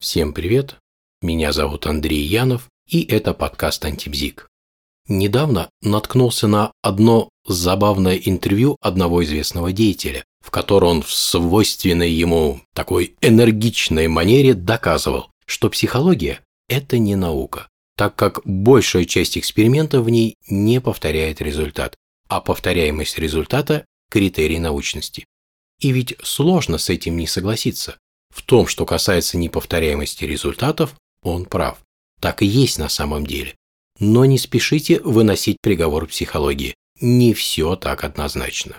Всем привет, меня зовут Андрей Янов, и это подкаст «Антибзик». Недавно наткнулся на одно забавное интервью одного известного деятеля, в котором он в свойственной ему такой энергичной манере доказывал, что психология – это не наука, так как большая часть экспериментов в ней не повторяет результат, а повторяемость результата – критерий научности. И ведь сложно с этим не согласиться. В том, что касается неповторяемости результатов, он прав. Так и есть на самом деле. Но не спешите выносить приговор психологии. Не все так однозначно.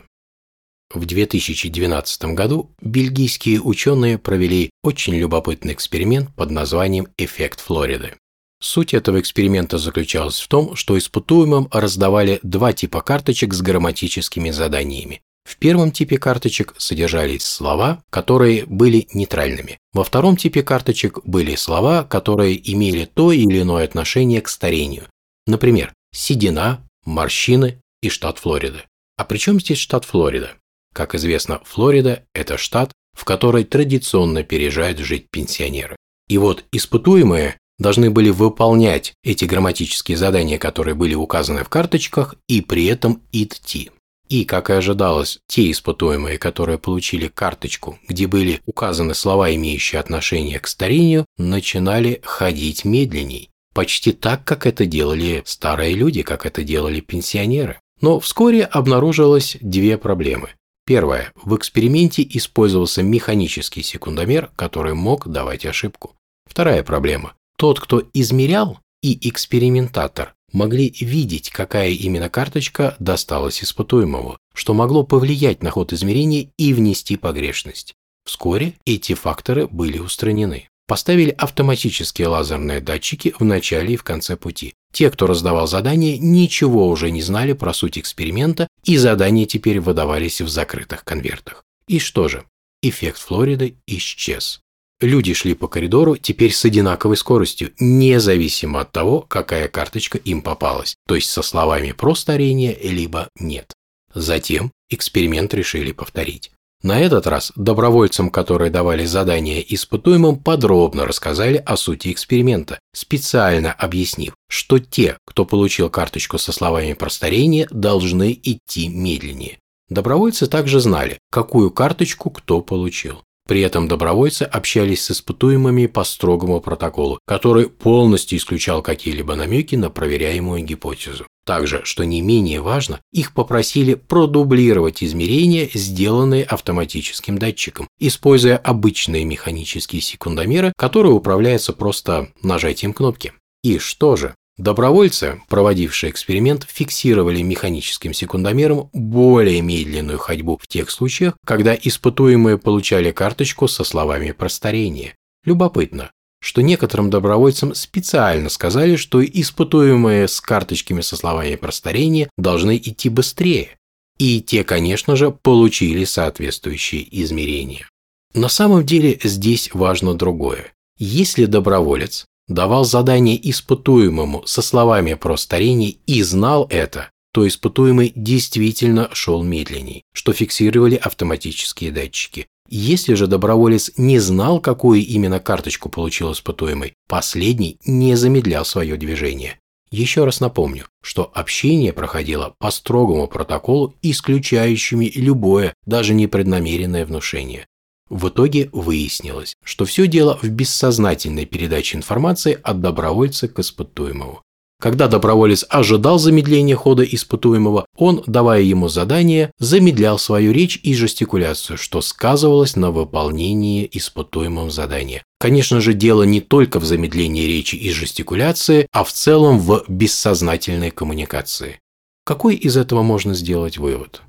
В 2012 году бельгийские ученые провели очень любопытный эксперимент под названием «Эффект Флориды». Суть этого эксперимента заключалась в том, что испытуемым раздавали два типа карточек с грамматическими заданиями. В первом типе карточек содержались слова, которые были нейтральными. Во втором типе карточек были слова, которые имели то или иное отношение к старению. Например, седина, морщины и штат Флорида. А при чем здесь штат Флорида? Как известно, Флорида – это штат, в который традиционно переезжают жить пенсионеры. И вот испытуемые должны были выполнять эти грамматические задания, которые были указаны в карточках, и при этом идти. И, как и ожидалось, те испытуемые, которые получили карточку, где были указаны слова, имеющие отношение к старению, начинали ходить медленней. Почти так, как это делали старые люди, как это делали пенсионеры. Но вскоре обнаружилось две проблемы. Первое. В эксперименте использовался механический секундомер, который мог давать ошибку. Вторая проблема. Тот, кто измерял, и экспериментатор могли видеть, какая именно карточка досталась испытуемому, что могло повлиять на ход измерения и внести погрешность. Вскоре эти факторы были устранены. Поставили автоматические лазерные датчики в начале и в конце пути. Те, кто раздавал задания, ничего уже не знали про суть эксперимента, и задания теперь выдавались в закрытых конвертах. И что же? Эффект Флориды исчез. Люди шли по коридору теперь с одинаковой скоростью, независимо от того, какая карточка им попалась, то есть со словами про старение, либо нет. Затем эксперимент решили повторить. На этот раз добровольцам, которые давали задания испытуемым, подробно рассказали о сути эксперимента, специально объяснив, что те, кто получил карточку со словами про старение, должны идти медленнее. Добровольцы также знали, какую карточку кто получил. При этом добровольцы общались с испытуемыми по строгому протоколу, который полностью исключал какие-либо намеки на проверяемую гипотезу. Также, что не менее важно, их попросили продублировать измерения, сделанные автоматическим датчиком, используя обычные механические секундомеры, которые управляются просто нажатием кнопки. И что же? Добровольцы, проводившие эксперимент, фиксировали механическим секундомером более медленную ходьбу в тех случаях, когда испытуемые получали карточку со словами про старение. Любопытно, что некоторым добровольцам специально сказали, что испытуемые с карточками со словами про старение должны идти быстрее. И те, конечно же, получили соответствующие измерения. На самом деле здесь важно другое. Если доброволец давал задание испытуемому со словами про старение и знал это, то испытуемый действительно шел медленней, что фиксировали автоматические датчики. Если же доброволец не знал, какую именно карточку получил испытуемый, последний не замедлял свое движение. Еще раз напомню, что общение проходило по строгому протоколу, исключающими любое, даже непреднамеренное внушение. В итоге выяснилось, что все дело в бессознательной передаче информации от добровольца к испытуемому. Когда доброволец ожидал замедления хода испытуемого, он, давая ему задание, замедлял свою речь и жестикуляцию, что сказывалось на выполнении испытуемым задания. Конечно же, дело не только в замедлении речи и жестикуляции, а в целом в бессознательной коммуникации. Какой из этого можно сделать вывод?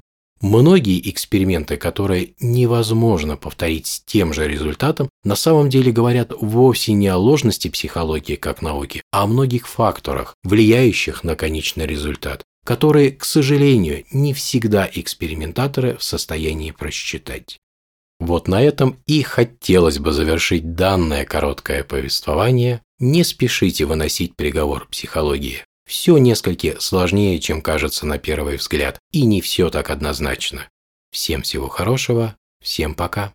Многие эксперименты, которые невозможно повторить с тем же результатом, на самом деле говорят вовсе не о ложности психологии как науки, а о многих факторах, влияющих на конечный результат, которые, к сожалению, не всегда экспериментаторы в состоянии просчитать. Вот на этом и хотелось бы завершить данное короткое повествование. Не спешите выносить приговор психологии. Все несколько сложнее, чем кажется на первый взгляд, и не все так однозначно. Всем всего хорошего, всем пока.